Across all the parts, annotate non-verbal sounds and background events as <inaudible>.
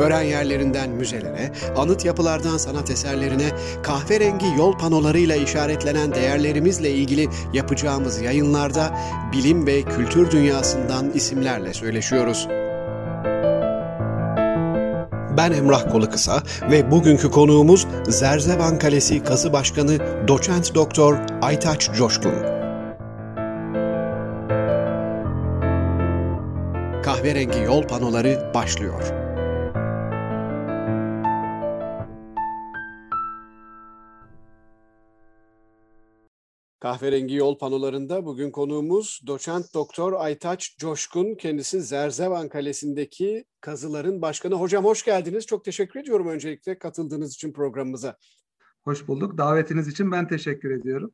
Öğren yerlerinden müzelere, anıt yapılardan sanat eserlerine, kahverengi yol panolarıyla işaretlenen değerlerimizle ilgili yapacağımız yayınlarda bilim ve kültür dünyasından isimlerle söyleşiyoruz. Ben Emrah Kolukısa ve bugünkü konuğumuz Zerzevan Kalesi Kazı Başkanı Doçent Doktor Aytaç Coşkun. Kahverengi yol panoları başlıyor. Kahverengi Yol panolarında bugün konuğumuz doçent doktor Aytaç Coşkun. Kendisi Zerzevan Kalesi'ndeki kazıların başkanı. Hocam hoş geldiniz. Çok teşekkür ediyorum öncelikle katıldığınız için programımıza. Hoş bulduk. Davetiniz için ben teşekkür ediyorum.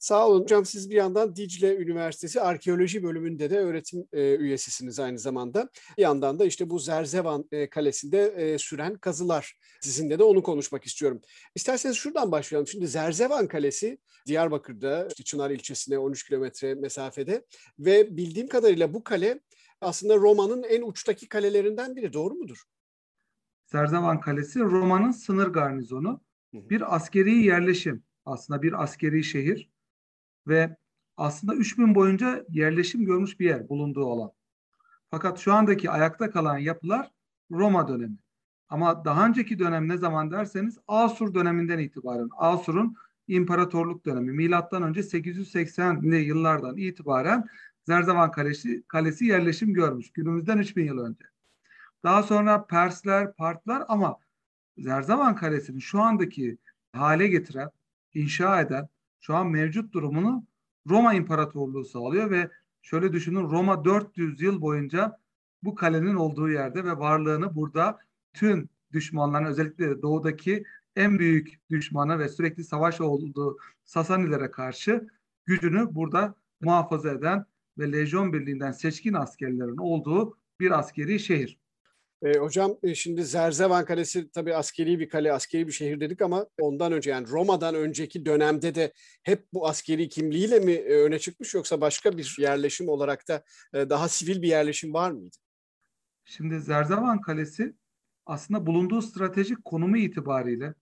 Sağ olun hocam. Siz bir yandan Dicle Üniversitesi Arkeoloji bölümünde de öğretim e, üyesisiniz aynı zamanda. Bir yandan da işte bu Zerzevan e, Kalesi'nde e, süren kazılar. Sizinle de onu konuşmak istiyorum. İsterseniz şuradan başlayalım. Şimdi Zerzevan Kalesi Diyarbakır'da işte Çınar ilçesine 13 kilometre mesafede ve bildiğim kadarıyla bu kale aslında Roma'nın en uçtaki kalelerinden biri. Doğru mudur? Zerzevan Kalesi Roma'nın sınır garnizonu. Bir askeri yerleşim aslında bir askeri şehir ve aslında 3000 boyunca yerleşim görmüş bir yer bulunduğu alan. Fakat şu andaki ayakta kalan yapılar Roma dönemi. Ama daha önceki dönem ne zaman derseniz Asur döneminden itibaren Asur'un imparatorluk dönemi milattan önce 880'li yıllardan itibaren Zerzavan Kalesi, Kalesi yerleşim görmüş. Günümüzden 3000 yıl önce. Daha sonra Persler, Partlar ama Zerzavan Kalesi'ni şu andaki hale getiren, inşa eden şu an mevcut durumunu Roma İmparatorluğu sağlıyor ve şöyle düşünün Roma 400 yıl boyunca bu kalenin olduğu yerde ve varlığını burada tüm düşmanların özellikle doğudaki en büyük düşmanı ve sürekli savaş olduğu Sasanilere karşı gücünü burada muhafaza eden ve Lejyon Birliği'nden seçkin askerlerin olduğu bir askeri şehir. E, hocam e, şimdi Zerzevan Kalesi tabii askeri bir kale, askeri bir şehir dedik ama ondan önce yani Roma'dan önceki dönemde de hep bu askeri kimliğiyle mi e, öne çıkmış yoksa başka bir yerleşim olarak da e, daha sivil bir yerleşim var mıydı? Şimdi Zerzevan Kalesi aslında bulunduğu stratejik konumu itibariyle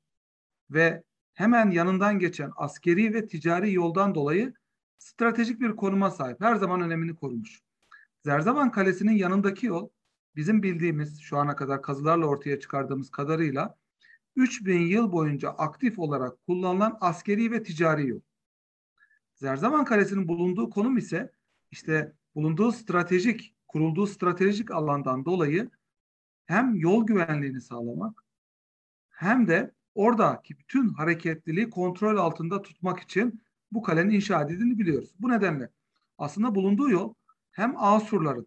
ve hemen yanından geçen askeri ve ticari yoldan dolayı stratejik bir konuma sahip. Her zaman önemini korumuş. Zerzevan Kalesi'nin yanındaki yol bizim bildiğimiz şu ana kadar kazılarla ortaya çıkardığımız kadarıyla 3000 yıl boyunca aktif olarak kullanılan askeri ve ticari yol. Zerzavan Kalesi'nin bulunduğu konum ise işte bulunduğu stratejik, kurulduğu stratejik alandan dolayı hem yol güvenliğini sağlamak hem de oradaki bütün hareketliliği kontrol altında tutmak için bu kalenin inşa edildiğini biliyoruz. Bu nedenle aslında bulunduğu yol hem Asurların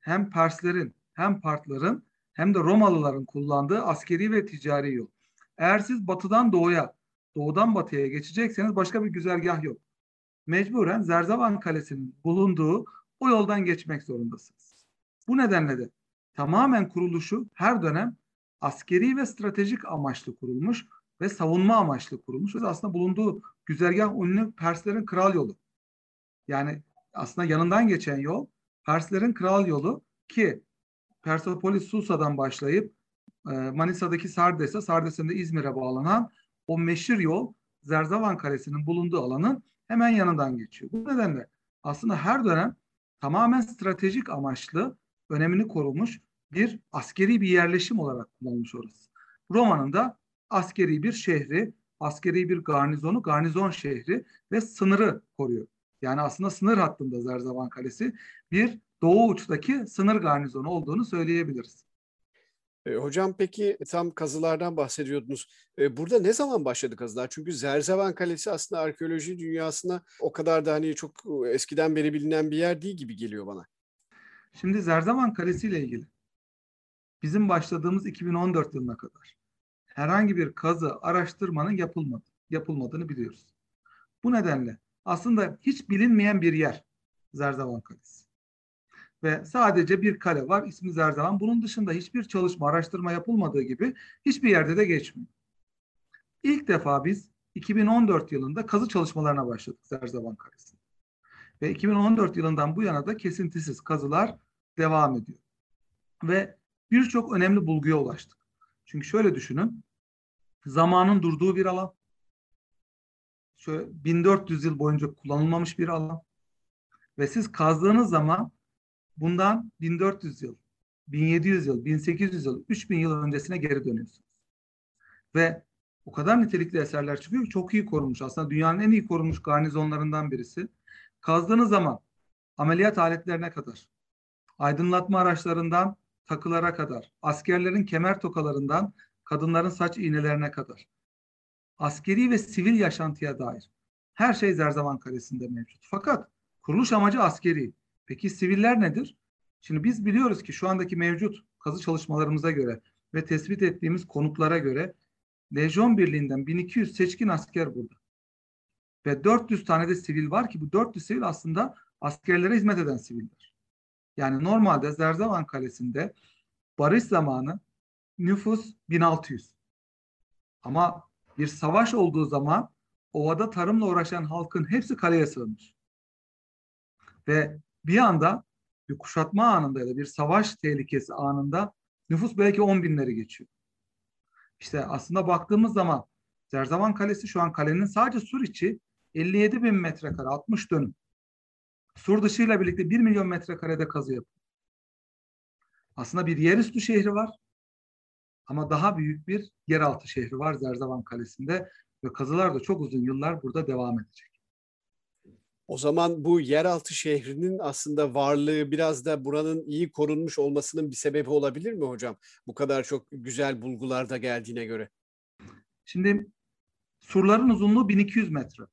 hem Perslerin hem Partların hem de Romalıların kullandığı askeri ve ticari yol. Eğer siz batıdan doğuya, doğudan batıya geçecekseniz başka bir güzergah yok. Mecburen Zerzavan Kalesi'nin bulunduğu o yoldan geçmek zorundasınız. Bu nedenle de tamamen kuruluşu her dönem askeri ve stratejik amaçlı kurulmuş ve savunma amaçlı kurulmuş. Ve aslında bulunduğu güzergah ünlü Perslerin kral yolu. Yani aslında yanından geçen yol Perslerin kral yolu ki Persepolis Susa'dan başlayıp e, Manisa'daki Sardes'e, Sardes'in de İzmir'e bağlanan o meşhur yol Zerzavan Kalesi'nin bulunduğu alanın hemen yanından geçiyor. Bu nedenle aslında her dönem tamamen stratejik amaçlı önemini korumuş bir askeri bir yerleşim olarak kullanılmış orası. Roma'nın da askeri bir şehri, askeri bir garnizonu, garnizon şehri ve sınırı koruyor. Yani aslında sınır hattında Zerzavan Kalesi bir doğu uçtaki sınır garnizonu olduğunu söyleyebiliriz. E, hocam peki tam kazılardan bahsediyordunuz. E, burada ne zaman başladı kazılar? Çünkü Zerzevan Kalesi aslında arkeoloji dünyasına o kadar da hani çok eskiden beri bilinen bir yer değil gibi geliyor bana. Şimdi Zerzevan Kalesi ile ilgili bizim başladığımız 2014 yılına kadar herhangi bir kazı araştırmanın yapılmadı, yapılmadığını biliyoruz. Bu nedenle aslında hiç bilinmeyen bir yer Zerzevan Kalesi. Ve sadece bir kale var ismi Zerzavan. Bunun dışında hiçbir çalışma, araştırma yapılmadığı gibi hiçbir yerde de geçmiyor. İlk defa biz 2014 yılında kazı çalışmalarına başladık Zerzavan Kalesi. Ve 2014 yılından bu yana da kesintisiz kazılar devam ediyor. Ve birçok önemli bulguya ulaştık. Çünkü şöyle düşünün. Zamanın durduğu bir alan. Şöyle 1400 yıl boyunca kullanılmamış bir alan. Ve siz kazdığınız zaman bundan 1400 yıl, 1700 yıl, 1800 yıl, 3000 yıl öncesine geri dönüyorsunuz. Ve o kadar nitelikli eserler çıkıyor ki çok iyi korunmuş. Aslında dünyanın en iyi korunmuş garnizonlarından birisi. Kazdığınız zaman ameliyat aletlerine kadar, aydınlatma araçlarından takılara kadar, askerlerin kemer tokalarından kadınların saç iğnelerine kadar, askeri ve sivil yaşantıya dair her şey Zerzavan Kalesi'nde mevcut. Fakat kuruluş amacı askeri. Peki siviller nedir? Şimdi biz biliyoruz ki şu andaki mevcut kazı çalışmalarımıza göre ve tespit ettiğimiz konutlara göre Lejyon Birliği'nden 1200 seçkin asker burada. Ve 400 tane de sivil var ki bu 400 sivil aslında askerlere hizmet eden siviller. Yani normalde Zerzavan Kalesi'nde barış zamanı nüfus 1600. Ama bir savaş olduğu zaman ovada tarımla uğraşan halkın hepsi kaleye sığınmış. Ve bir anda bir kuşatma anında ya da bir savaş tehlikesi anında nüfus belki 10 binleri geçiyor. İşte aslında baktığımız zaman Zerzavan Kalesi şu an kalenin sadece sur içi 57 bin metrekare 60 dönüm. Sur dışıyla birlikte 1 milyon metrekarede kazı yapıyor. Aslında bir yerüstü şehri var ama daha büyük bir yeraltı şehri var Zerzavan Kalesi'nde ve kazılar da çok uzun yıllar burada devam edecek. O zaman bu yeraltı şehrinin aslında varlığı biraz da buranın iyi korunmuş olmasının bir sebebi olabilir mi hocam? Bu kadar çok güzel bulgularda geldiğine göre. Şimdi surların uzunluğu 1200 metre.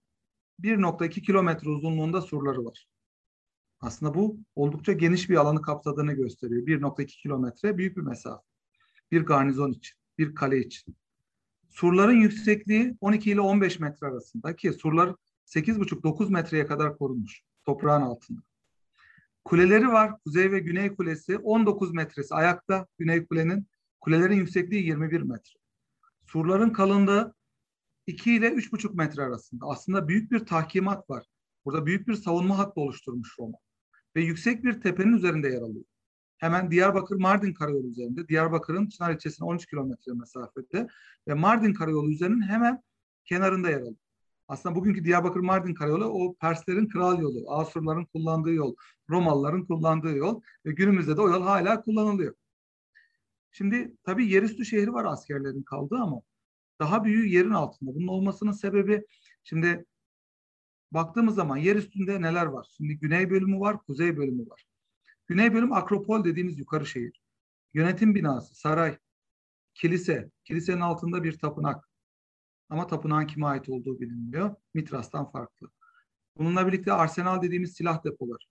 1.2 kilometre uzunluğunda surları var. Aslında bu oldukça geniş bir alanı kapsadığını gösteriyor. 1.2 kilometre büyük bir mesafe. Bir garnizon için, bir kale için. Surların yüksekliği 12 ile 15 metre arasında ki surlar 8,5-9 metreye kadar korunmuş toprağın altında. Kuleleri var. Kuzey ve Güney Kulesi 19 metresi ayakta. Güney Kule'nin kulelerin yüksekliği 21 metre. Surların kalınlığı 2 ile 3,5 metre arasında. Aslında büyük bir tahkimat var. Burada büyük bir savunma hattı oluşturmuş Roma. Ve yüksek bir tepenin üzerinde yer alıyor. Hemen Diyarbakır-Mardin karayolu üzerinde. Diyarbakır'ın Çınar ilçesine 13 kilometre mesafede ve Mardin karayolu üzerinin hemen kenarında yer alıyor. Aslında bugünkü Diyarbakır-Mardin karayolu o Perslerin kral yolu, Asurların kullandığı yol, Romalıların kullandığı yol ve günümüzde de o yol hala kullanılıyor. Şimdi tabii yerüstü şehri var askerlerin kaldığı ama daha büyüğü yerin altında. Bunun olmasının sebebi şimdi baktığımız zaman yer üstünde neler var? Şimdi güney bölümü var, kuzey bölümü var. Güney bölüm Akropol dediğimiz yukarı şehir. Yönetim binası, saray, kilise, kilisenin altında bir tapınak. Ama tapınağın kime ait olduğu bilinmiyor. Mitras'tan farklı. Bununla birlikte arsenal dediğimiz silah depoları.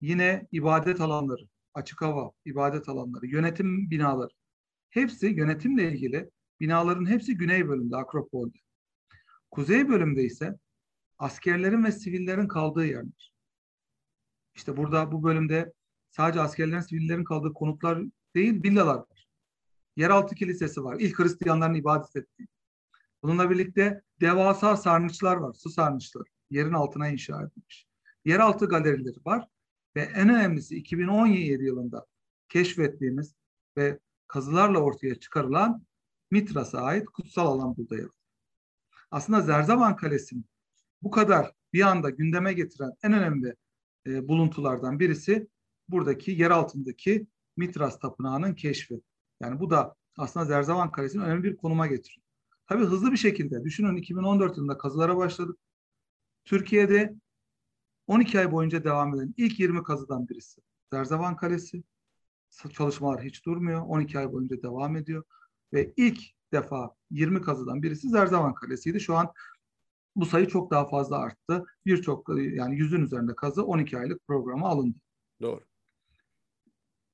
Yine ibadet alanları, açık hava, ibadet alanları, yönetim binaları. Hepsi yönetimle ilgili binaların hepsi güney bölümde, Akropol'de. Kuzey bölümde ise askerlerin ve sivillerin kaldığı yerler. İşte burada bu bölümde sadece askerlerin, sivillerin kaldığı konutlar değil, villalar var. Yeraltı kilisesi var. İlk Hristiyanların ibadet ettiği. Bununla birlikte devasa sarnıçlar var, su sarnıçları. Yerin altına inşa edilmiş. Yeraltı galerileri var ve en önemlisi 2017 yılında keşfettiğimiz ve kazılarla ortaya çıkarılan Mitras'a ait kutsal alan burada yer Aslında Zerzavan Kalesi'nin bu kadar bir anda gündeme getiren en önemli e, buluntulardan birisi buradaki yer altındaki Mitras Tapınağı'nın keşfi. Yani bu da aslında Zerzavan Kalesi'nin önemli bir konuma getiriyor. Tabii hızlı bir şekilde düşünün 2014 yılında kazılara başladık. Türkiye'de 12 ay boyunca devam eden ilk 20 kazıdan birisi. Zerzavan Kalesi. Çalışmalar hiç durmuyor. 12 ay boyunca devam ediyor. Ve ilk defa 20 kazıdan birisi Zerzavan Kalesi'ydi. Şu an bu sayı çok daha fazla arttı. Birçok yani yüzün üzerinde kazı 12 aylık programa alındı. Doğru.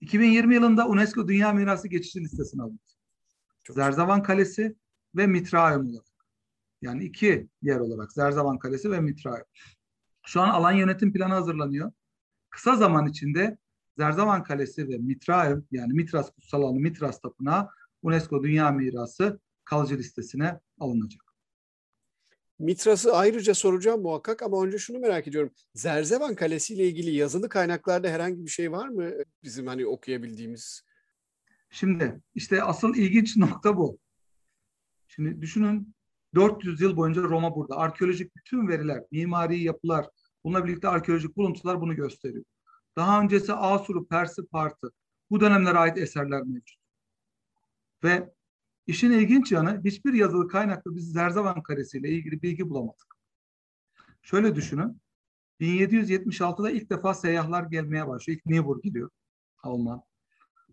2020 yılında UNESCO Dünya Mirası geçici listesine alındı. Çok Zerzavan Kalesi ve Mitraeum olarak. Yani iki yer olarak Zerzavan Kalesi ve Mitraeum. Şu an alan yönetim planı hazırlanıyor. Kısa zaman içinde Zerzavan Kalesi ve Mitraev yani Mitras Kutsal Alanı Mitras Tapınağı UNESCO Dünya Mirası kalıcı listesine alınacak. Mitras'ı ayrıca soracağım muhakkak ama önce şunu merak ediyorum. Zerzevan Kalesi ile ilgili yazılı kaynaklarda herhangi bir şey var mı bizim hani okuyabildiğimiz? Şimdi işte asıl ilginç nokta bu. Şimdi düşünün 400 yıl boyunca Roma burada. Arkeolojik bütün veriler, mimari yapılar, bununla birlikte arkeolojik buluntular bunu gösteriyor. Daha öncesi Asuru, Persi, Partı. Bu dönemlere ait eserler mevcut. Ve işin ilginç yanı hiçbir yazılı kaynakta biz Zerzavan Kalesi ile ilgili bilgi bulamadık. Şöyle düşünün. 1776'da ilk defa seyyahlar gelmeye başlıyor. İlk Niebuhr gidiyor. Alman.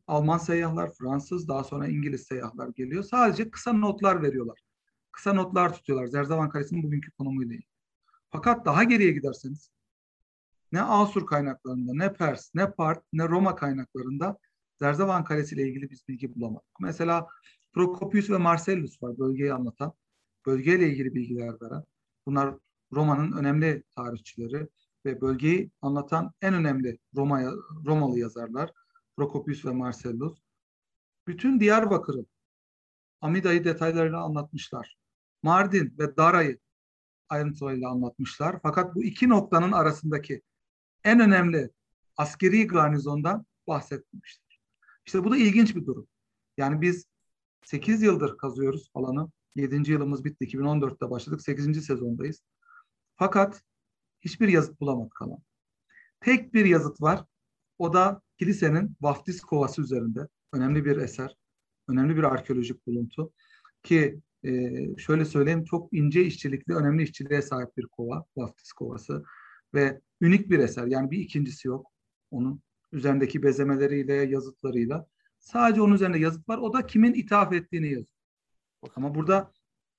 Alman seyyahlar, Fransız, daha sonra İngiliz seyyahlar geliyor. Sadece kısa notlar veriyorlar. Kısa notlar tutuyorlar. Zerzavan Kalesi'nin bugünkü konumuyla ilgili. Fakat daha geriye giderseniz ne Asur kaynaklarında, ne Pers, ne Part, ne Roma kaynaklarında Zerzavan Kalesi ile ilgili biz bilgi bulamadık. Mesela Procopius ve Marcellus var bölgeyi anlatan, bölgeyle ilgili bilgiler veren. Bunlar Roma'nın önemli tarihçileri ve bölgeyi anlatan en önemli Roma, Romalı yazarlar. Procopius ve Marcellus. Bütün Diyarbakır'ı, Amida'yı detaylarıyla anlatmışlar. Mardin ve Dara'yı ayrıntılarıyla anlatmışlar. Fakat bu iki noktanın arasındaki en önemli askeri garnizondan bahsetmemiştir. İşte bu da ilginç bir durum. Yani biz 8 yıldır kazıyoruz alanı. 7. yılımız bitti. 2014'te başladık. 8. sezondayız. Fakat hiçbir yazıt bulamadık alan. Tek bir yazıt var. O da kilisenin vaftiz kovası üzerinde. Önemli bir eser. Önemli bir arkeolojik buluntu. Ki e, şöyle söyleyeyim çok ince işçilikli, önemli işçiliğe sahip bir kova. Vaftiz kovası. Ve unik bir eser. Yani bir ikincisi yok. Onun üzerindeki bezemeleriyle, yazıtlarıyla. Sadece onun üzerinde yazıt var. O da kimin ithaf ettiğini yazıyor. Ama burada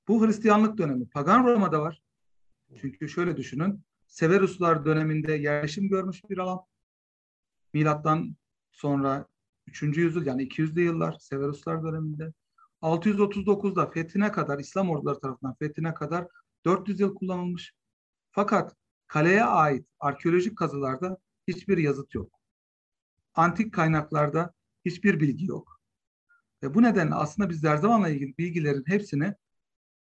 bu Hristiyanlık dönemi. Pagan Roma'da var. Çünkü şöyle düşünün. Severuslar döneminde yerleşim görmüş bir alan. Milattan sonra 3. yüzyıl yani 200'lü yıllar Severuslar döneminde. 639'da fethine kadar İslam orduları tarafından fethine kadar 400 yıl kullanılmış. Fakat kaleye ait arkeolojik kazılarda hiçbir yazıt yok. Antik kaynaklarda hiçbir bilgi yok. Ve bu nedenle aslında biz Zerzavan'la ilgili bilgilerin hepsini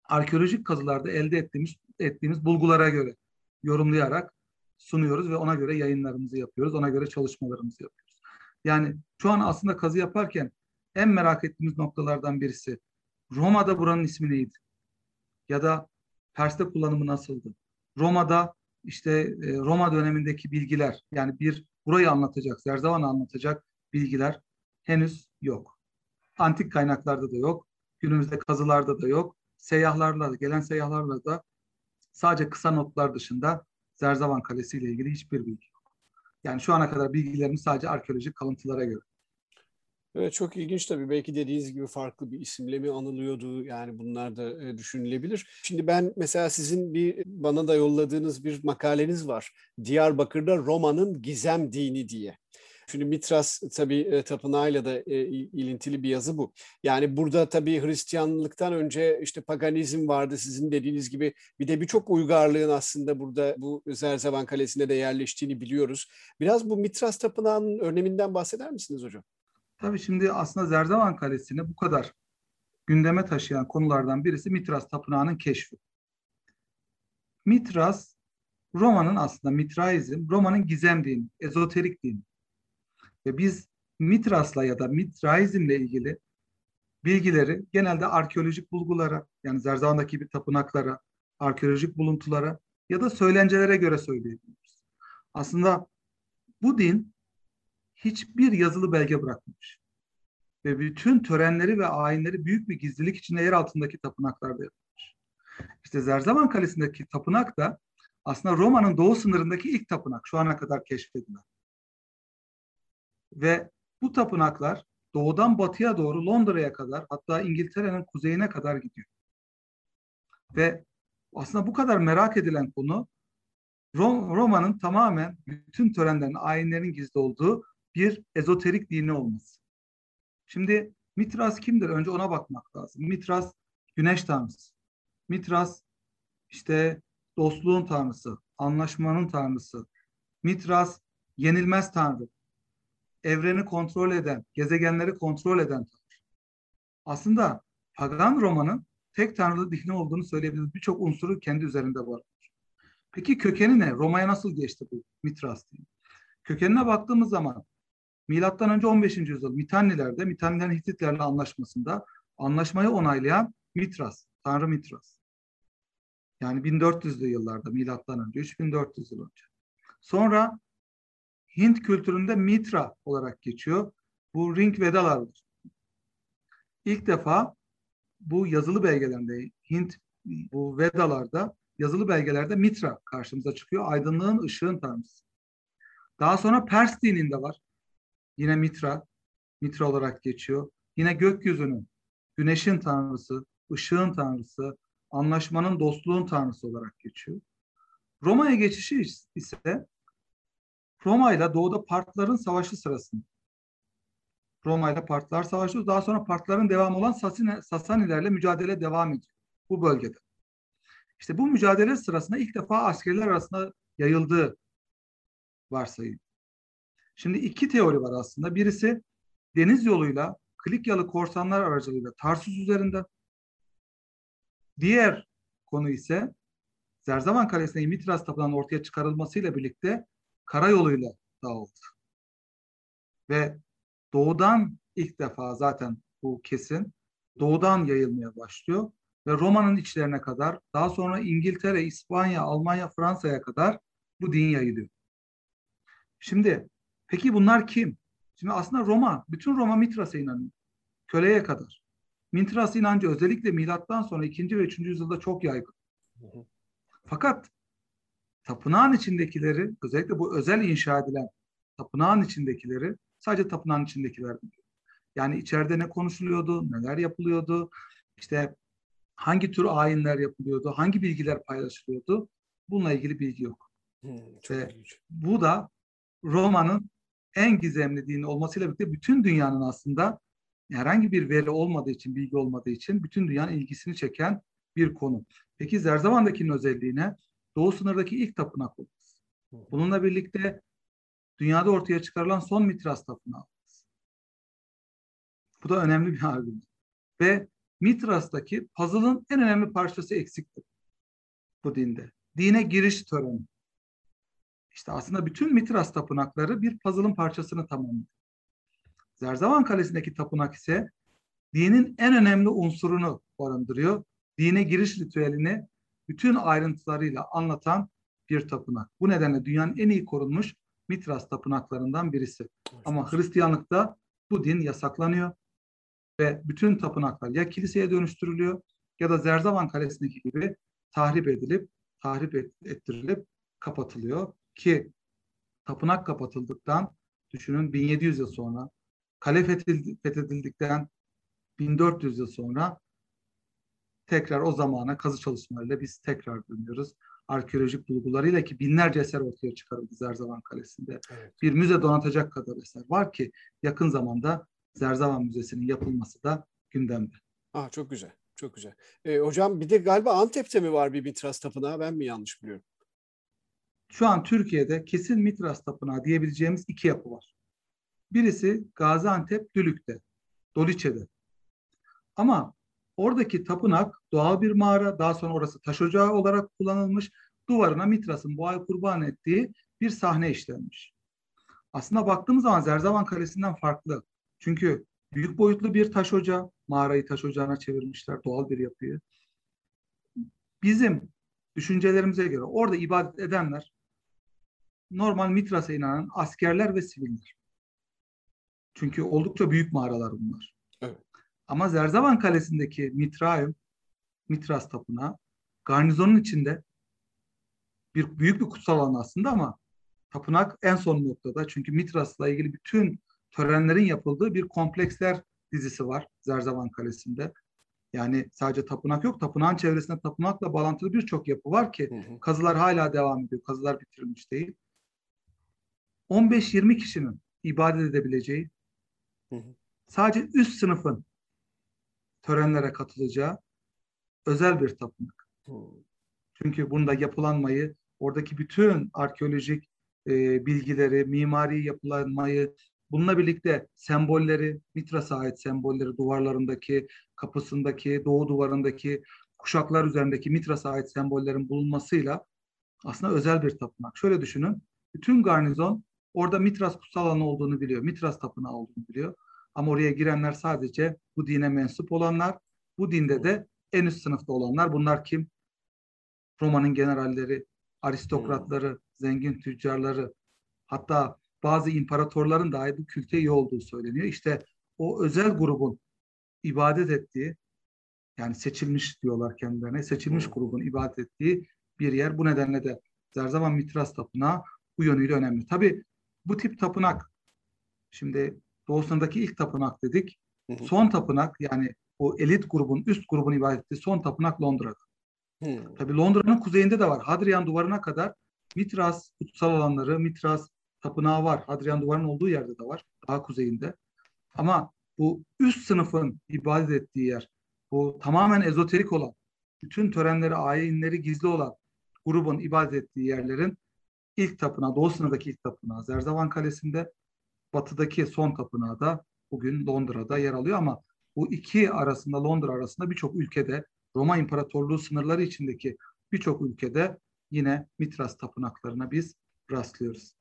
arkeolojik kazılarda elde ettiğimiz, ettiğimiz bulgulara göre yorumlayarak sunuyoruz ve ona göre yayınlarımızı yapıyoruz. Ona göre çalışmalarımızı yapıyoruz. Yani şu an aslında kazı yaparken en merak ettiğimiz noktalardan birisi Roma'da buranın ismi neydi? Ya da Pers'te kullanımı nasıldı? Roma'da işte e, Roma dönemindeki bilgiler yani bir burayı anlatacak, Zerzavan'ı anlatacak bilgiler henüz yok. Antik kaynaklarda da yok. Günümüzde kazılarda da yok. Seyyahlarla gelen seyyahlarla da sadece kısa notlar dışında Zerzavan Kalesi ile ilgili hiçbir bilgi yok. Yani şu ana kadar bilgilerimiz sadece arkeolojik kalıntılara göre. Evet çok ilginç tabii. Belki dediğiniz gibi farklı bir isimle mi anılıyordu? Yani bunlar da e, düşünülebilir. Şimdi ben mesela sizin bir bana da yolladığınız bir makaleniz var. Diyarbakır'da Roma'nın gizem dini diye. Şimdi Mitras tabii e, tapınağıyla da e, ilintili bir yazı bu. Yani burada tabii Hristiyanlıktan önce işte paganizm vardı sizin dediğiniz gibi. Bir de birçok uygarlığın aslında burada bu Zerzevan Kalesi'nde de yerleştiğini biliyoruz. Biraz bu Mitras tapınağının öneminden bahseder misiniz hocam? Tabii şimdi aslında Zerzevan Kalesi'ni bu kadar gündeme taşıyan konulardan birisi Mitras Tapınağı'nın keşfi. Mitras, Roma'nın aslında Mitraizm, Roma'nın gizem dini, ezoterik dini. Ve biz Mitras'la ya da Mitraizm'le ilgili bilgileri genelde arkeolojik bulgulara, yani Zerzavan'daki bir tapınaklara, arkeolojik buluntulara ya da söylencelere göre söyleyebiliriz. Aslında bu din hiçbir yazılı belge bırakmamış. Ve bütün törenleri ve ayinleri büyük bir gizlilik içinde yer altındaki tapınaklarda yapılmış. İşte Zerzavan Kalesi'ndeki tapınak da aslında Roma'nın doğu sınırındaki ilk tapınak şu ana kadar keşfedilen. Ve bu tapınaklar doğudan batıya doğru Londra'ya kadar hatta İngiltere'nin kuzeyine kadar gidiyor. Ve aslında bu kadar merak edilen konu Roma'nın tamamen bütün törenlerin, ayinlerin gizli olduğu bir ezoterik dini olması. Şimdi Mitras kimdir? Önce ona bakmak lazım. Mitras güneş tanrısı. Mitras işte dostluğun tanrısı, anlaşmanın tanrısı. Mitras yenilmez tanrı. Evreni kontrol eden, gezegenleri kontrol eden tanrı. Aslında pagan Roma'nın tek tanrılı dini olduğunu söyleyebiliriz. Birçok unsuru kendi üzerinde var. Peki kökeni ne? Roma'ya nasıl geçti bu Mitras dini? Kökenine baktığımız zaman milattan önce 15. yüzyıl Mitannilerde, Mitannilerin Hititlerle anlaşmasında anlaşmayı onaylayan Mitras, Tanrı Mitras. Yani 1400'lü yıllarda milattan önce, 3400 yıl önce. Sonra Hint kültüründe Mitra olarak geçiyor. Bu Ring Vedalardır. İlk defa bu yazılı belgelerinde Hint bu Vedalarda yazılı belgelerde Mitra karşımıza çıkıyor. Aydınlığın, ışığın tanrısı. Daha sonra Pers dininde var. Yine Mitra, Mitra olarak geçiyor. Yine gökyüzünün, güneşin tanrısı, ışığın tanrısı, anlaşmanın, dostluğun tanrısı olarak geçiyor. Roma'ya geçişi ise Roma ile doğuda Partların savaşı sırasında. Roma ile Partlar savaşı, daha sonra Partların devamı olan Sasanilerle mücadele devam ediyor bu bölgede. İşte bu mücadele sırasında ilk defa askerler arasında yayıldığı varsayın. Şimdi iki teori var aslında. Birisi deniz yoluyla Klikyalı korsanlar aracılığıyla Tarsus üzerinde. Diğer konu ise Zerzavan Kalesi'ne Mitras Tapınağı'nın ortaya çıkarılmasıyla birlikte karayoluyla dağıldı. Ve doğudan ilk defa zaten bu kesin doğudan yayılmaya başlıyor ve Roma'nın içlerine kadar daha sonra İngiltere, İspanya, Almanya, Fransa'ya kadar bu din yayılıyor. Şimdi peki bunlar kim? Şimdi aslında Roma, bütün Roma Mitras'a inanıyor. Köleye kadar. Mitras inancı özellikle milattan sonra 2. ve 3. yüzyılda çok yaygın. Fakat tapınağın içindekileri, özellikle bu özel inşa edilen tapınağın içindekileri sadece tapınağın içindekiler biliyor. Yani içeride ne konuşuluyordu, neler yapılıyordu, işte hangi tür ayinler yapılıyordu, hangi bilgiler paylaşılıyordu bununla ilgili bilgi yok. Hmm, Ve bu da Roma'nın en gizemli dini olmasıyla birlikte bütün dünyanın aslında herhangi bir veri olmadığı için, bilgi olmadığı için bütün dünyanın ilgisini çeken bir konu. Peki Zerzavan'dakinin özelliğine Doğu sınırdaki ilk tapınak olması. Bununla birlikte dünyada ortaya çıkarılan son Mitras tapınağı olması. Bu da önemli bir argüman. Ve Mitras'taki puzzle'ın en önemli parçası eksiktir bu dinde. Dine giriş töreni. İşte aslında bütün Mitras tapınakları bir puzzle'ın parçasını tamamlıyor. Zerzavan Kalesi'ndeki tapınak ise dinin en önemli unsurunu barındırıyor. Dine giriş ritüelini bütün ayrıntılarıyla anlatan bir tapınak. Bu nedenle dünyanın en iyi korunmuş Mitras tapınaklarından birisi. Ama Hristiyanlıkta bu din yasaklanıyor ve bütün tapınaklar ya kiliseye dönüştürülüyor ya da Zerzavan Kalesi'ndeki gibi tahrip edilip, tahrip ettirilip kapatılıyor ki tapınak kapatıldıktan düşünün 1700 yıl sonra kale fethedildikten 1400 yıl sonra tekrar o zamana kazı çalışmalarıyla biz tekrar dönüyoruz. Arkeolojik bulgularıyla ki binlerce eser ortaya çıkarıldı Zerzavan Kalesi'nde. Evet. Bir müze donatacak kadar eser var ki yakın zamanda Zerzavan Müzesi'nin yapılması da gündemde. Ah çok güzel. Çok güzel. E, hocam bir de galiba Antep'te mi var bir Mitras Tapınağı? Ben mi yanlış biliyorum? Şu an Türkiye'de kesin Mitras Tapınağı diyebileceğimiz iki yapı var. Birisi Gaziantep Dülük'te, Doliçe'de. Ama oradaki tapınak doğal bir mağara, daha sonra orası taş ocağı olarak kullanılmış. Duvarına Mitras'ın boğayı kurban ettiği bir sahne işlenmiş. Aslında baktığımız zaman Zerzavan Kalesi'nden farklı. Çünkü büyük boyutlu bir taş ocağı, mağarayı taş ocağına çevirmişler, doğal bir yapıyı. Bizim düşüncelerimize göre orada ibadet edenler normal Mitras'a inanan askerler ve siviller. Çünkü oldukça büyük mağaralar bunlar. Ama Zerzavan Kalesi'ndeki Mitrayum, Mitras Tapınağı garnizonun içinde bir büyük bir kutsal alan aslında ama tapınak en son noktada. Çünkü Mitras'la ilgili bütün törenlerin yapıldığı bir kompleksler dizisi var Zerzavan Kalesi'nde. Yani sadece tapınak yok. Tapınağın çevresinde tapınakla bağlantılı birçok yapı var ki hı hı. kazılar hala devam ediyor. Kazılar bitirilmiş değil. 15-20 kişinin ibadet edebileceği Hı hı. Sadece üst sınıfın törenlere katılacağı özel bir tapınak. Çünkü bunda yapılanmayı, oradaki bütün arkeolojik e, bilgileri, mimari yapılanmayı, Bununla birlikte sembolleri, Mitras'a ait sembolleri duvarlarındaki, kapısındaki, doğu duvarındaki, kuşaklar üzerindeki Mitras'a ait sembollerin bulunmasıyla aslında özel bir tapınak. Şöyle düşünün, bütün garnizon orada Mitras kutsal alanı olduğunu biliyor, Mitras tapınağı olduğunu biliyor. Ama oraya girenler sadece bu dine mensup olanlar, bu dinde de en üst sınıfta olanlar. Bunlar kim? Roma'nın generalleri, aristokratları, zengin tüccarları, hatta bazı imparatorların dahi bu külte üye olduğu söyleniyor. İşte o özel grubun ibadet ettiği, yani seçilmiş diyorlar kendilerine, seçilmiş grubun ibadet ettiği bir yer. Bu nedenle de Zerzavan Mitras Tapınağı bu yönüyle önemli. Tabi bu tip tapınak, şimdi doğusundaki ilk tapınak dedik. Son tapınak yani o elit grubun, üst grubun ibadet ettiği son tapınak Londra'da. Hmm. Tabii Londra'nın kuzeyinde de var. Hadrian duvarına kadar Mitras kutsal alanları, Mitras tapınağı var. Hadrian duvarının olduğu yerde de var. Daha kuzeyinde. Ama bu üst sınıfın ibadet ettiği yer, bu tamamen ezoterik olan, bütün törenleri, ayinleri gizli olan grubun ibadet ettiği yerlerin ilk tapınağı, doğu sınırdaki ilk tapınağı Zerzavan Kalesi'nde, batıdaki son tapınağı da bugün Londra'da yer alıyor ama bu iki arasında, Londra arasında birçok ülkede, Roma İmparatorluğu sınırları içindeki birçok ülkede yine Mitras tapınaklarına biz rastlıyoruz.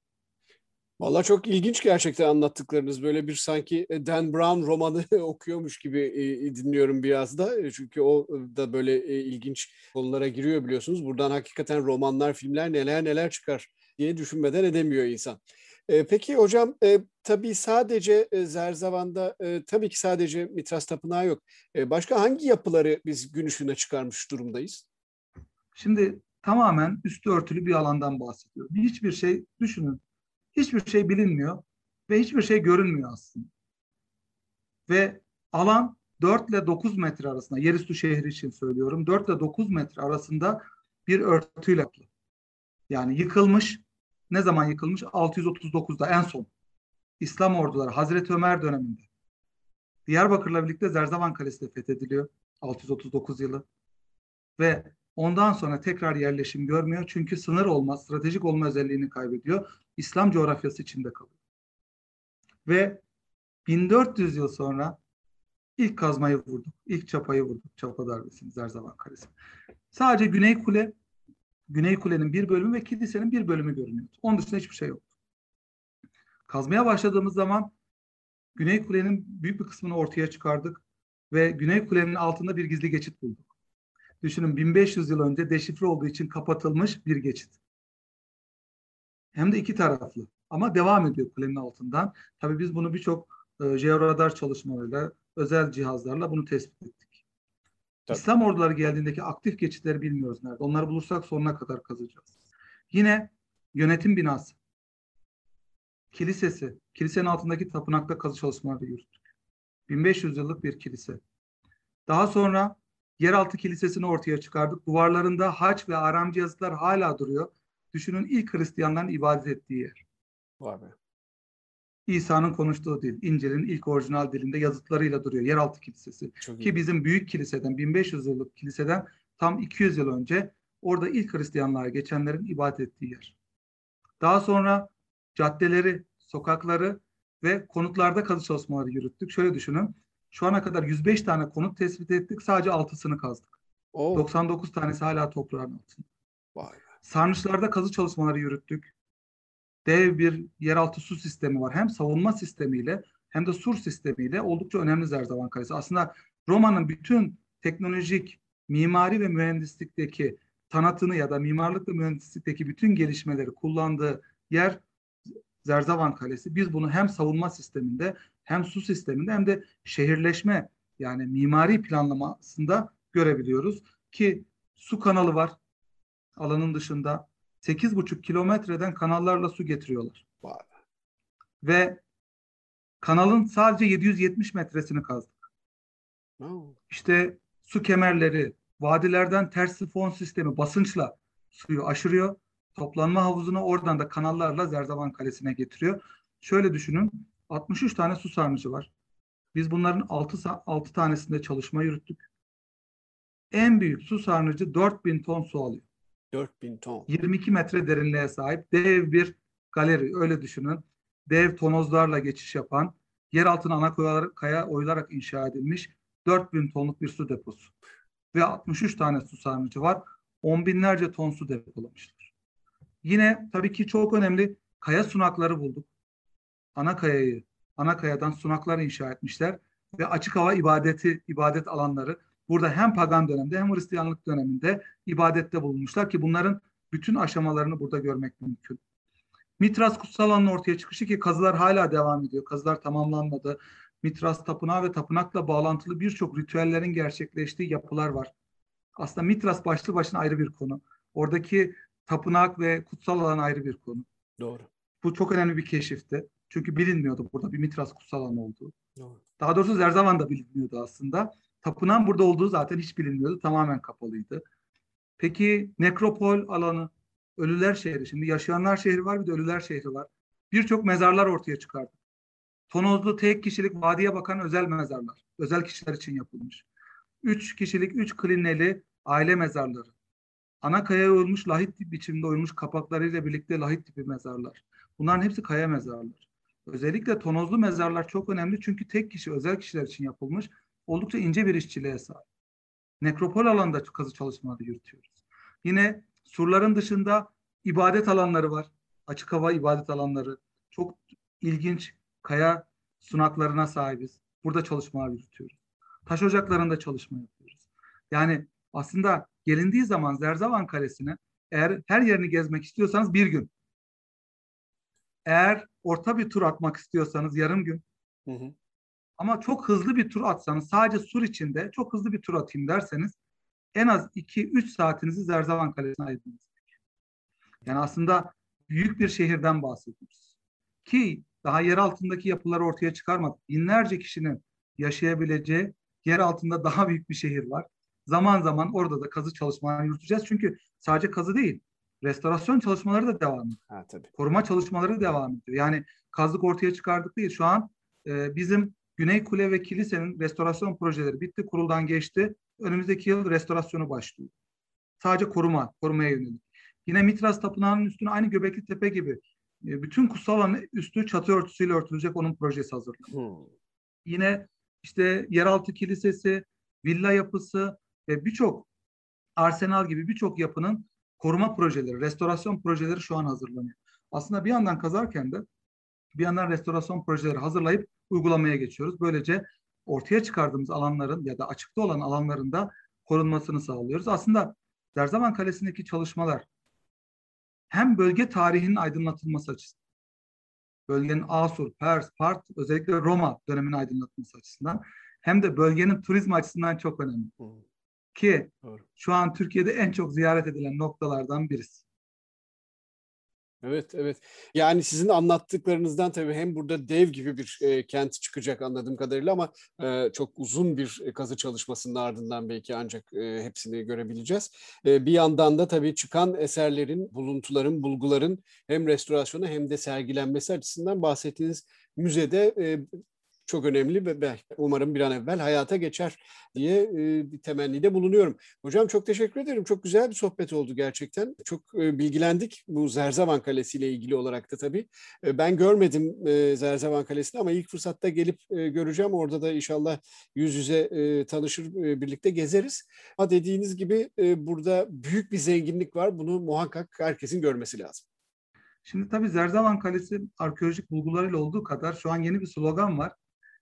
Valla çok ilginç gerçekten anlattıklarınız. Böyle bir sanki e, Dan Brown romanı <laughs> okuyormuş gibi e, dinliyorum biraz da. E, çünkü o da böyle ilginç konulara giriyor biliyorsunuz. Buradan hakikaten romanlar, filmler neler neler çıkar diye düşünmeden edemiyor insan. Peki hocam tabii sadece Zerzavan'da tabii ki sadece Mitras Tapınağı yok. Başka hangi yapıları biz gün ışığına çıkarmış durumdayız? Şimdi tamamen üstü örtülü bir alandan bahsediyorum. Hiçbir şey düşünün Hiçbir şey bilinmiyor ve hiçbir şey görünmüyor aslında. Ve alan 4 ile 9 metre arasında, yerüstü şehri için söylüyorum, 4 ile 9 metre arasında bir örtüyle. Yani yıkılmış, ne zaman yıkılmış? 639'da en son. İslam orduları Hazreti Ömer döneminde. Diyarbakır'la birlikte Zerzavan Kalesi de fethediliyor. 639 yılı. Ve ondan sonra tekrar yerleşim görmüyor. Çünkü sınır olma, stratejik olma özelliğini kaybediyor. İslam coğrafyası içinde kalıyor. Ve 1400 yıl sonra ilk kazmayı vurduk. ilk çapayı vurduk. Çapa darbesini Zerzavan Kalesi. Sadece Güney Kule, Güney Kule'nin bir bölümü ve kilisenin bir bölümü görünüyordu. Onun dışında hiçbir şey yoktu. Kazmaya başladığımız zaman Güney Kule'nin büyük bir kısmını ortaya çıkardık ve Güney Kule'nin altında bir gizli geçit bulduk. Düşünün 1500 yıl önce deşifre olduğu için kapatılmış bir geçit. Hem de iki taraflı. Ama devam ediyor kulenin altından. Tabii biz bunu birçok e, jeoradar çalışmalarıyla, özel cihazlarla bunu tespit ettik. Tabii. İslam orduları geldiğindeki aktif geçitleri bilmiyoruz nerede. Onları bulursak sonuna kadar kazacağız. Yine yönetim binası, kilisesi, kilisenin altındaki tapınakta kazı çalışmaları yürüttük. 1500 yıllık bir kilise. Daha sonra yeraltı kilisesini ortaya çıkardık. Duvarlarında haç ve aramcı yazıtlar hala duruyor. Düşünün ilk Hristiyanların ibadet ettiği yer. Vay be. İsa'nın konuştuğu dil, İncil'in ilk orijinal dilinde yazıtlarıyla duruyor. Yeraltı kilisesi. Çok Ki iyi. bizim büyük kiliseden, 1500 yıllık kiliseden tam 200 yıl önce orada ilk Hristiyanlığa geçenlerin ibadet ettiği yer. Daha sonra caddeleri, sokakları ve konutlarda kazı çalışmaları yürüttük. Şöyle düşünün. Şu ana kadar 105 tane konut tespit ettik. Sadece 6'sını kazdık. Oo. 99 tanesi hala toprağın altında. Vay. Sarnıçlarda kazı çalışmaları yürüttük. Dev bir yeraltı su sistemi var. Hem savunma sistemiyle hem de sur sistemiyle oldukça önemli Zerzavan Kalesi. Aslında Roma'nın bütün teknolojik, mimari ve mühendislikteki tanıtını ya da mimarlık ve mühendislikteki bütün gelişmeleri kullandığı yer Zerzavan Kalesi. Biz bunu hem savunma sisteminde hem su sisteminde hem de şehirleşme yani mimari planlamasında görebiliyoruz ki su kanalı var alanın dışında 8,5 kilometreden kanallarla su getiriyorlar. Vay. Ve kanalın sadece 770 metresini kazdık. Oh. İşte su kemerleri, vadilerden ters sifon sistemi basınçla suyu aşırıyor. Toplanma havuzunu oradan da kanallarla Zerzavan Kalesi'ne getiriyor. Şöyle düşünün 63 tane su sarnıcı var. Biz bunların 6, 6 tanesinde çalışma yürüttük. En büyük su sarnıcı 4000 ton su alıyor. 4000 ton. 22 metre derinliğe sahip dev bir galeri öyle düşünün. dev tonozlarla geçiş yapan, yer altına ana kaya, kaya oyularak inşa edilmiş 4000 tonluk bir su deposu. Ve 63 tane su sarnıcı var. On binlerce ton su depolamışlar. Yine tabii ki çok önemli kaya sunakları bulduk. Ana kayayı, ana kayadan sunaklar inşa etmişler ve açık hava ibadeti, ibadet alanları burada hem pagan dönemde hem Hristiyanlık döneminde ibadette bulunmuşlar ki bunların bütün aşamalarını burada görmek mümkün. Mitras kutsal alanın ortaya çıkışı ki kazılar hala devam ediyor. Kazılar tamamlanmadı. Mitras tapınağı ve tapınakla bağlantılı birçok ritüellerin gerçekleştiği yapılar var. Aslında Mitras başlı başına ayrı bir konu. Oradaki tapınak ve kutsal alan ayrı bir konu. Doğru. Bu çok önemli bir keşifti. Çünkü bilinmiyordu burada bir Mitras kutsal alan olduğu. Doğru. Daha doğrusu Zerzavan da bilinmiyordu aslında. Tapınağın burada olduğu zaten hiç bilinmiyordu. Tamamen kapalıydı. Peki nekropol alanı, ölüler şehri. Şimdi yaşayanlar şehri var bir de ölüler şehri var. Birçok mezarlar ortaya çıkardı. Tonozlu tek kişilik vadiye bakan özel mezarlar. Özel kişiler için yapılmış. Üç kişilik, üç klineli aile mezarları. Ana kaya oyulmuş, lahit tip biçimde oyulmuş kapaklarıyla birlikte lahit tipi mezarlar. Bunların hepsi kaya mezarlar. Özellikle tonozlu mezarlar çok önemli çünkü tek kişi, özel kişiler için yapılmış. Oldukça ince bir işçiliğe sahip. Nekropol alanında kazı çalışmaları yürütüyoruz. Yine surların dışında ibadet alanları var. Açık hava ibadet alanları. Çok ilginç kaya sunaklarına sahibiz. Burada çalışmalar yürütüyoruz. Taş ocaklarında çalışma yapıyoruz. Yani aslında gelindiği zaman Zerzavan Kalesi'ne eğer her yerini gezmek istiyorsanız bir gün. Eğer orta bir tur atmak istiyorsanız yarım gün. Hı hı. Ama çok hızlı bir tur atsanız sadece sur içinde çok hızlı bir tur atayım derseniz en az 2-3 saatinizi Zerzavan Kalesi'ne ayırdınız. Yani aslında büyük bir şehirden bahsediyoruz. Ki daha yer altındaki yapıları ortaya çıkarmadık. Binlerce kişinin yaşayabileceği yer altında daha büyük bir şehir var. Zaman zaman orada da kazı çalışmalarını yürüteceğiz. Çünkü sadece kazı değil, restorasyon çalışmaları da devam ediyor. Ha, tabii. Koruma çalışmaları devam ediyor. Yani kazık ortaya çıkardık değil. Şu an e, bizim Güney Kule ve Kilise'nin restorasyon projeleri bitti, kuruldan geçti. Önümüzdeki yıl restorasyonu başlıyor. Sadece koruma, korumaya yönelik. Yine Mitras Tapınağı'nın üstüne aynı Göbekli Tepe gibi e, bütün kutsal üstü çatı örtüsüyle örtülecek onun projesi hazırlanıyor. Hmm. Yine işte yeraltı kilisesi, villa yapısı ve birçok arsenal gibi birçok yapının koruma projeleri, restorasyon projeleri şu an hazırlanıyor. Aslında bir yandan kazarken de bir yandan restorasyon projeleri hazırlayıp uygulamaya geçiyoruz. Böylece ortaya çıkardığımız alanların ya da açıkta olan alanların korunmasını sağlıyoruz. Aslında Zerzavan Kalesi'ndeki çalışmalar hem bölge tarihinin aydınlatılması açısından, bölgenin Asur, Pers, Part, özellikle Roma döneminin aydınlatılması açısından hem de bölgenin turizm açısından çok önemli. Ki şu an Türkiye'de en çok ziyaret edilen noktalardan birisi. Evet, evet. Yani sizin anlattıklarınızdan tabii hem burada dev gibi bir e, kent çıkacak anladığım kadarıyla ama e, çok uzun bir kazı çalışmasının ardından belki ancak e, hepsini görebileceğiz. E, bir yandan da tabii çıkan eserlerin, buluntuların, bulguların hem restorasyonu hem de sergilenmesi açısından bahsettiğiniz müzede e, çok önemli ve belki umarım bir an evvel hayata geçer diye e, bir temennide bulunuyorum. Hocam çok teşekkür ederim. Çok güzel bir sohbet oldu gerçekten. Çok e, bilgilendik bu Zerzavan Kalesi ile ilgili olarak da tabii. E, ben görmedim e, Zerzavan Kalesi'ni ama ilk fırsatta gelip göreceğim. Orada da inşallah yüz yüze tanışır, birlikte gezeriz. Ama dediğiniz gibi burada büyük bir zenginlik var. Bunu muhakkak herkesin görmesi lazım. Şimdi tabii Zerzavan Kalesi arkeolojik bulgularıyla olduğu kadar şu an yeni bir slogan var.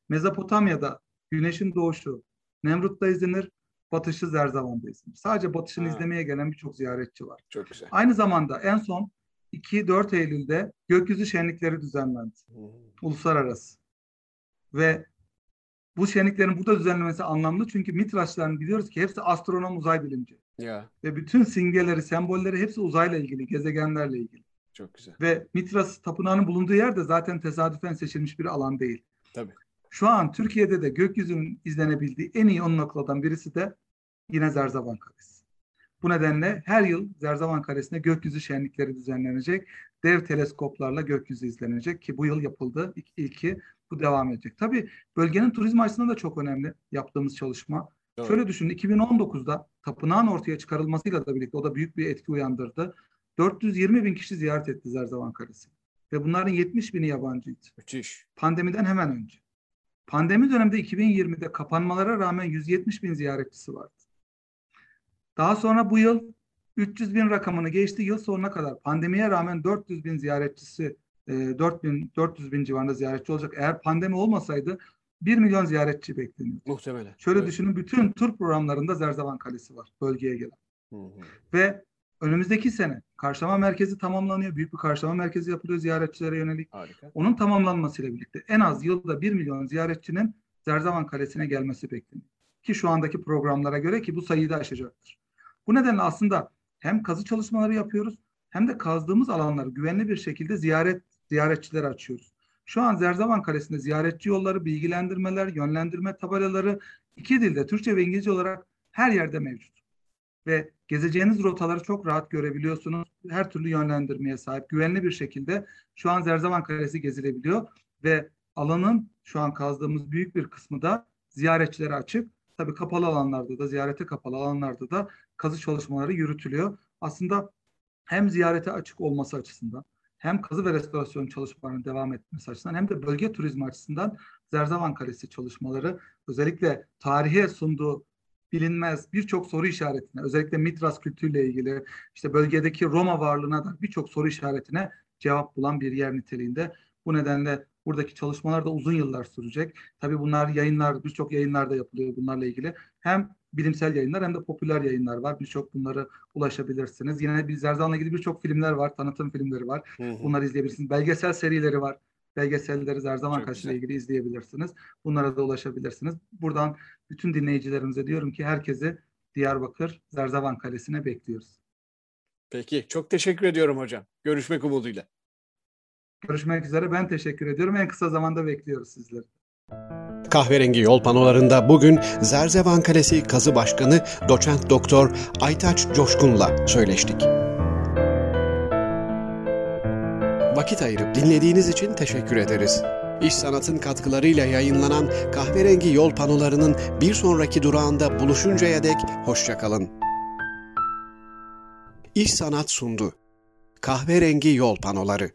Mezopotamya'da güneşin doğuşu Nemrut'ta izlenir, batışı Zerzavan'da izlenir. Sadece batışını ha. izlemeye gelen birçok ziyaretçi var. Çok güzel. Aynı zamanda en son 2-4 Eylül'de gökyüzü şenlikleri düzenlendi. Hmm. Uluslararası. Ve bu şenliklerin burada düzenlemesi anlamlı çünkü Mitraşların biliyoruz ki hepsi astronom uzay bilimci. Ya. Ve bütün simgeleri, sembolleri hepsi uzayla ilgili, gezegenlerle ilgili. Çok güzel. Ve Mitras tapınağının bulunduğu yer de zaten tesadüfen seçilmiş bir alan değil. Tabii. Şu an Türkiye'de de gökyüzünün izlenebildiği en iyi on noktadan birisi de yine Zerzavan Kalesi. Bu nedenle her yıl Zerzavan Kalesi'nde gökyüzü şenlikleri düzenlenecek. Dev teleskoplarla gökyüzü izlenecek ki bu yıl yapıldı. İlk, ilki bu devam edecek. Tabii bölgenin turizm açısından da çok önemli yaptığımız çalışma. Evet. Şöyle düşünün 2019'da tapınağın ortaya çıkarılmasıyla da birlikte o da büyük bir etki uyandırdı. 420 bin kişi ziyaret etti Zerzavan Kalesi. ve bunların 70 bini yabancıydı. Müthiş. Pandemiden hemen önce. Pandemi döneminde 2020'de kapanmalara rağmen 170 bin ziyaretçisi vardı. Daha sonra bu yıl 300 bin rakamını geçti. Yıl sonuna kadar pandemiye rağmen 400 bin ziyaretçisi 4 bin 400 bin civarında ziyaretçi olacak. Eğer pandemi olmasaydı 1 milyon ziyaretçi bekleniyor. Muhtemelen. Şöyle evet. düşünün bütün tur programlarında Zerzevan Kalesi var bölgeye gelen. Hı hı. Ve önümüzdeki sene karşılama merkezi tamamlanıyor. Büyük bir karşılama merkezi yapılıyor ziyaretçilere yönelik. Harika. Onun tamamlanmasıyla birlikte en az yılda 1 milyon ziyaretçinin Zerzevan Kalesi'ne gelmesi bekleniyor. Ki şu andaki programlara göre ki bu sayıyı da aşacaktır. Bu nedenle aslında hem kazı çalışmaları yapıyoruz hem de kazdığımız alanları güvenli bir şekilde ziyaret ziyaretçilere açıyoruz. Şu an Zerzevan Kalesi'nde ziyaretçi yolları, bilgilendirmeler, yönlendirme tabelaları iki dilde Türkçe ve İngilizce olarak her yerde mevcut. Ve gezeceğiniz rotaları çok rahat görebiliyorsunuz. Her türlü yönlendirmeye sahip, güvenli bir şekilde şu an Zerzevan Kalesi gezilebiliyor ve alanın şu an kazdığımız büyük bir kısmı da ziyaretçilere açık. Tabii kapalı alanlarda da, ziyarete kapalı alanlarda da kazı çalışmaları yürütülüyor. Aslında hem ziyarete açık olması açısından hem kazı ve restorasyon çalışmalarının devam etmesi açısından hem de bölge turizmi açısından Zerzavan Kalesi çalışmaları özellikle tarihe sunduğu bilinmez birçok soru işaretine özellikle Mitras kültürüyle ilgili işte bölgedeki Roma varlığına da birçok soru işaretine cevap bulan bir yer niteliğinde. Bu nedenle buradaki çalışmalar da uzun yıllar sürecek. Tabii bunlar yayınlar birçok yayınlarda yapılıyor bunlarla ilgili. Hem bilimsel yayınlar hem de popüler yayınlar var. Birçok bunları ulaşabilirsiniz. Yine bir Zerdan'la ilgili birçok filmler var, tanıtım filmleri var. Hı hı. Bunları izleyebilirsiniz. Belgesel serileri var. Belgeselleri ile güzel. ilgili izleyebilirsiniz. Bunlara da ulaşabilirsiniz. Buradan bütün dinleyicilerimize diyorum ki herkesi Diyarbakır Zerzavan Kalesi'ne bekliyoruz. Peki. Çok teşekkür ediyorum hocam. Görüşmek umuduyla. Görüşmek üzere. Ben teşekkür ediyorum. En kısa zamanda bekliyoruz sizleri. Kahverengi yol panolarında bugün Zerzevan Kalesi Kazı Başkanı Doçent Doktor Aytaç Coşkun'la söyleştik. Vakit ayırıp dinlediğiniz için teşekkür ederiz. İş Sanat'ın katkılarıyla yayınlanan Kahverengi Yol panolarının bir sonraki durağında buluşuncaya dek hoşçakalın. İş Sanat sundu. Kahverengi Yol panoları